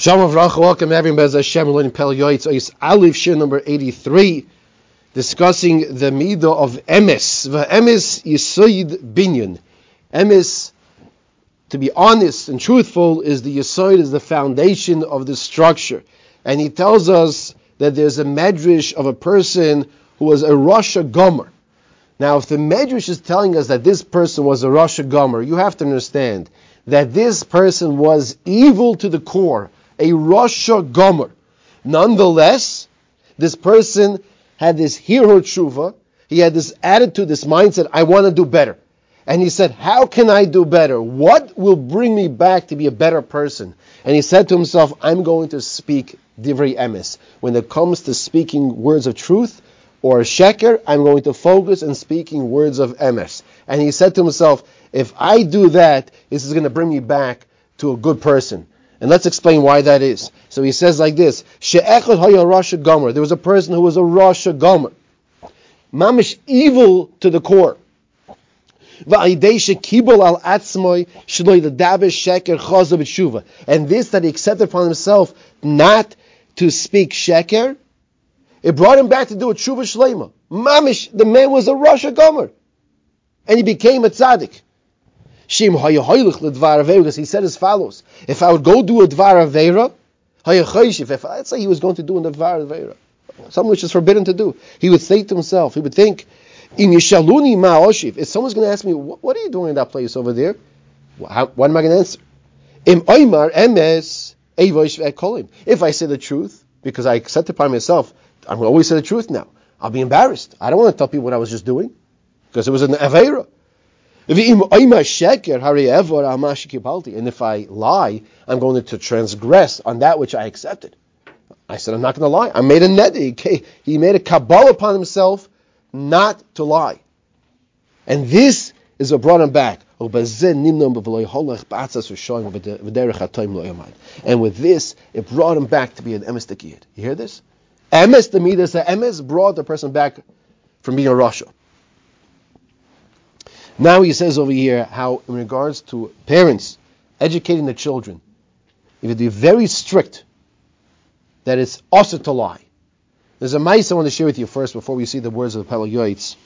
Shalom Avracha, welcome everyone. Bez Hashem, we're learning Pele Yoetz, Aleph Shir number 83, discussing the Midah of Emes. The Emes Yisoid Binyan. Emes, to be honest and truthful, is the Yisoid, is the foundation of the structure. And he tells us that there's a medrash of a person who was a Rasha Gomer. Now, if the medrash is telling us that this person was a Rasha Gomer, you have to understand that this person was evil to the core a Rasha Gomer. Nonetheless, this person had this hero tshuva. He had this attitude, this mindset, I want to do better. And he said, How can I do better? What will bring me back to be a better person? And he said to himself, I'm going to speak divrei emes. When it comes to speaking words of truth or sheker, I'm going to focus on speaking words of emes. And he said to himself, if I do that, this is going to bring me back to a good person. And let's explain why that is. So he says like this: She'echad haya rasha gomer. There was a person who was a rasha gomer, mamish evil to the core. And this that he accepted upon himself not to speak sheker, it brought him back to do a tshuva shlema. Mamish, the man was a rasha gomer, and he became a tzaddik. Shim he said as follows: If I would go do a dvar avera, if I'd say he was going to do a dvar avera, something which is forbidden to do, he would say to himself, he would think, in Yishaluni if someone's going to ask me, what, are you doing in that place over there? How, what am I going to answer? Im oimar emes If I say the truth, because I accept it by myself, I'm going to always say the truth now. I'll be embarrassed. I don't want to tell people what I was just doing, because it was an avera. And if I lie, I'm going to transgress on that which I accepted. I said, I'm not going to lie. I made a net. He made a kabbalah upon himself not to lie. And this is what brought him back. And with this, it brought him back to be an emes You hear this? Emes, the midas, emes brought the person back from being a Rasha. Now he says over here how, in regards to parents educating the children, if you have be very strict that it's also to lie. There's a mice I want to share with you first before we see the words of the Yoetz.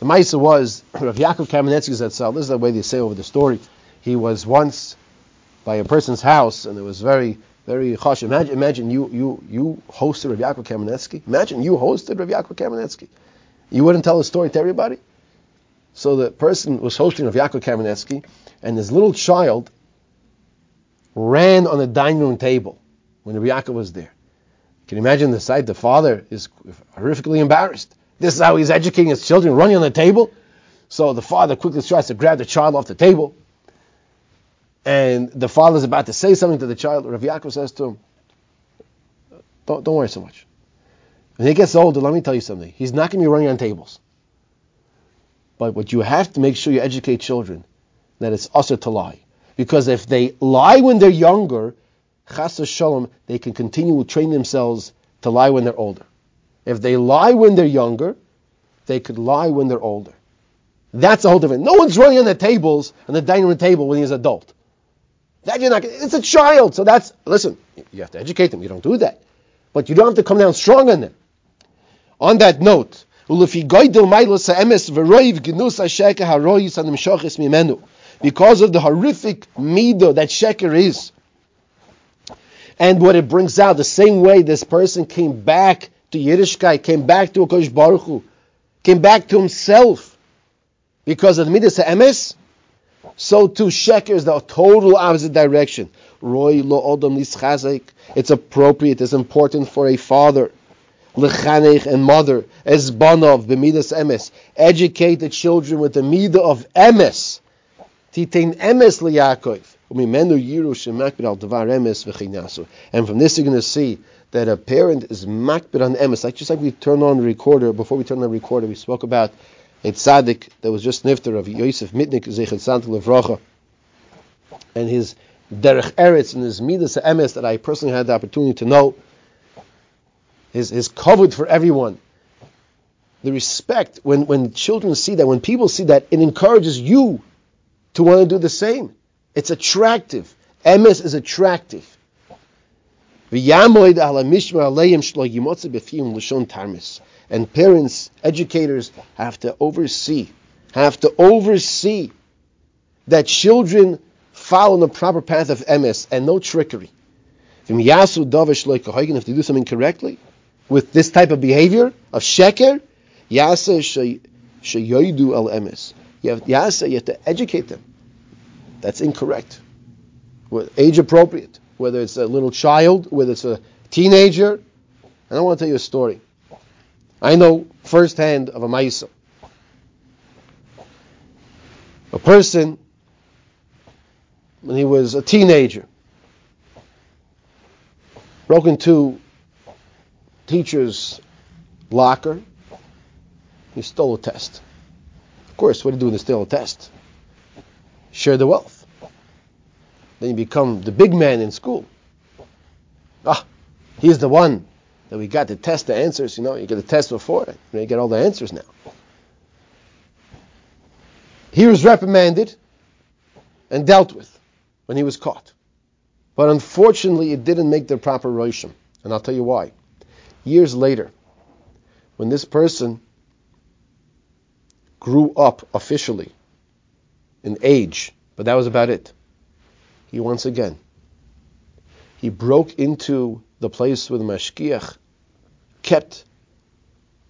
The mice was Rav Yaakov Kamenetsky Zatzal. This is the way they say over the story. He was once by a person's house, and it was very, very harsh. Imagine, imagine you, you, you hosted Rav Yaakov Kamenetsky. Imagine you hosted Rav Yaakov Kamenetsky. You wouldn't tell the story to everybody. So the person was hosting of Yaakov Kamenetsky, and his little child ran on the dining room table when Rabbi Yaakov was there. Can you imagine the sight? The father is horrifically embarrassed. This is how he's educating his children, running on the table. So the father quickly tries to grab the child off the table. And the father is about to say something to the child. Rav Yaakov says to him, don't, don't worry so much. When he gets older, let me tell you something. He's not going to be running on tables. But what you have to make sure you educate children that it's usher to lie. Because if they lie when they're younger, chas shalom, they can continue to train themselves to lie when they're older. If they lie when they're younger, they could lie when they're older. That's a whole different. No one's running on the tables on the dining room table when he's an adult. That you're not. It's a child, so that's listen. You have to educate them. You don't do that, but you don't have to come down strong on them. On that note, because of the horrific midah that sheker is, and what it brings out, the same way this person came back to Yiddishkeit, came back to Akash Baruch Hu, came back to himself because of the midas emes, so too sheker is the total opposite direction. Roy lo odom It's appropriate, it's important for a father lechanech and mother as banov b'midas emes. Educate the children with the midah of emes. Titain emes liyakov. And from this you're going to see that a parent is makbid on emes. Like just like we turn on the recorder, before we turn on the recorder, we spoke about a tzaddik that was just nifter of Yosef Mitnik, Zechet Santa Levracha, and his derech eretz and his midas emes that I personally had the opportunity to know is, is covered for everyone. The respect, when, when children see that, when people see that, it encourages you to want to do the same. It's attractive. Emes is attractive. And parents, educators have to oversee, have to oversee that children follow the proper path of emes and no trickery. If they do something correctly with this type of behavior of sheker, yasa sheyoidu al emes. You have yasa, you have to educate them. That's incorrect. Age appropriate, whether it's a little child, whether it's a teenager. And I want to tell you a story. I know firsthand of a Maisa. A person, when he was a teenager, broke into teacher's locker. He stole a test. Of course, what do you do when you steal a test? Share the wealth. Then you become the big man in school. Ah, he's the one that we got to test the answers. You know, you get a test before it. You, know, you get all the answers now. He was reprimanded and dealt with when he was caught. But unfortunately, it didn't make the proper roshim. And I'll tell you why. Years later, when this person grew up officially in age, but that was about it, he once again, he broke into the place where the mashgiach kept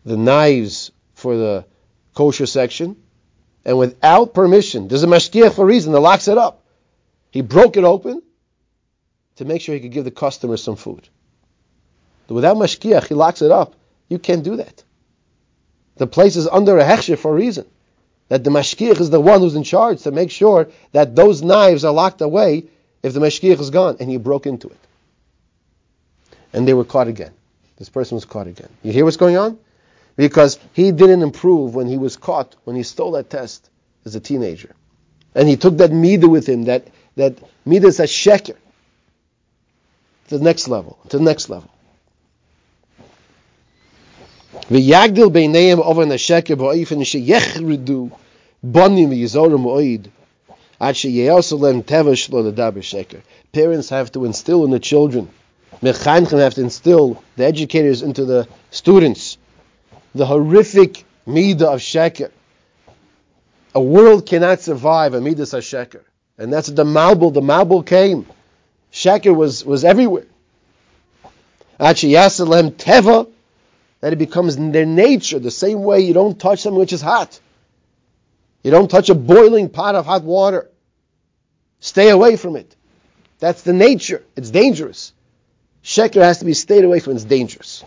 the knives for the kosher section, and without permission, there's a mashgiach for a reason that locks it up. He broke it open to make sure he could give the customer some food. Without mashgiach, he locks it up. You can't do that. The place is under a hechsher for a reason. That the mashgiach is the one who's in charge to make sure that those knives are locked away if the mashgiach is gone, and he broke into it and they were caught again. This person was caught again. You hear what's going on? Because he didn't improve when he was caught, when he stole that test as a teenager. And he took that midah with him, that, that midah is a sheker, to the next level, to the next level. ויגדיל ביניהם אובר נשקר באופן שיחרדו בונים ויזורם מועיד עד שיעשו להם טבע שלו לדבר שקר. Parents have to instill in the children, Mechanchim have to instill the educators into the students the horrific midah of sheker. A world cannot survive a midah of sheker. And that's the Mabul. The Mabul came. Sheker was, was everywhere. Actually, yasalem teva that it becomes their nature. The same way you don't touch something which is hot. You don't touch a boiling pot of hot water. Stay away from it. That's the nature. It's dangerous. Sheker has to be stayed away from. It's dangerous.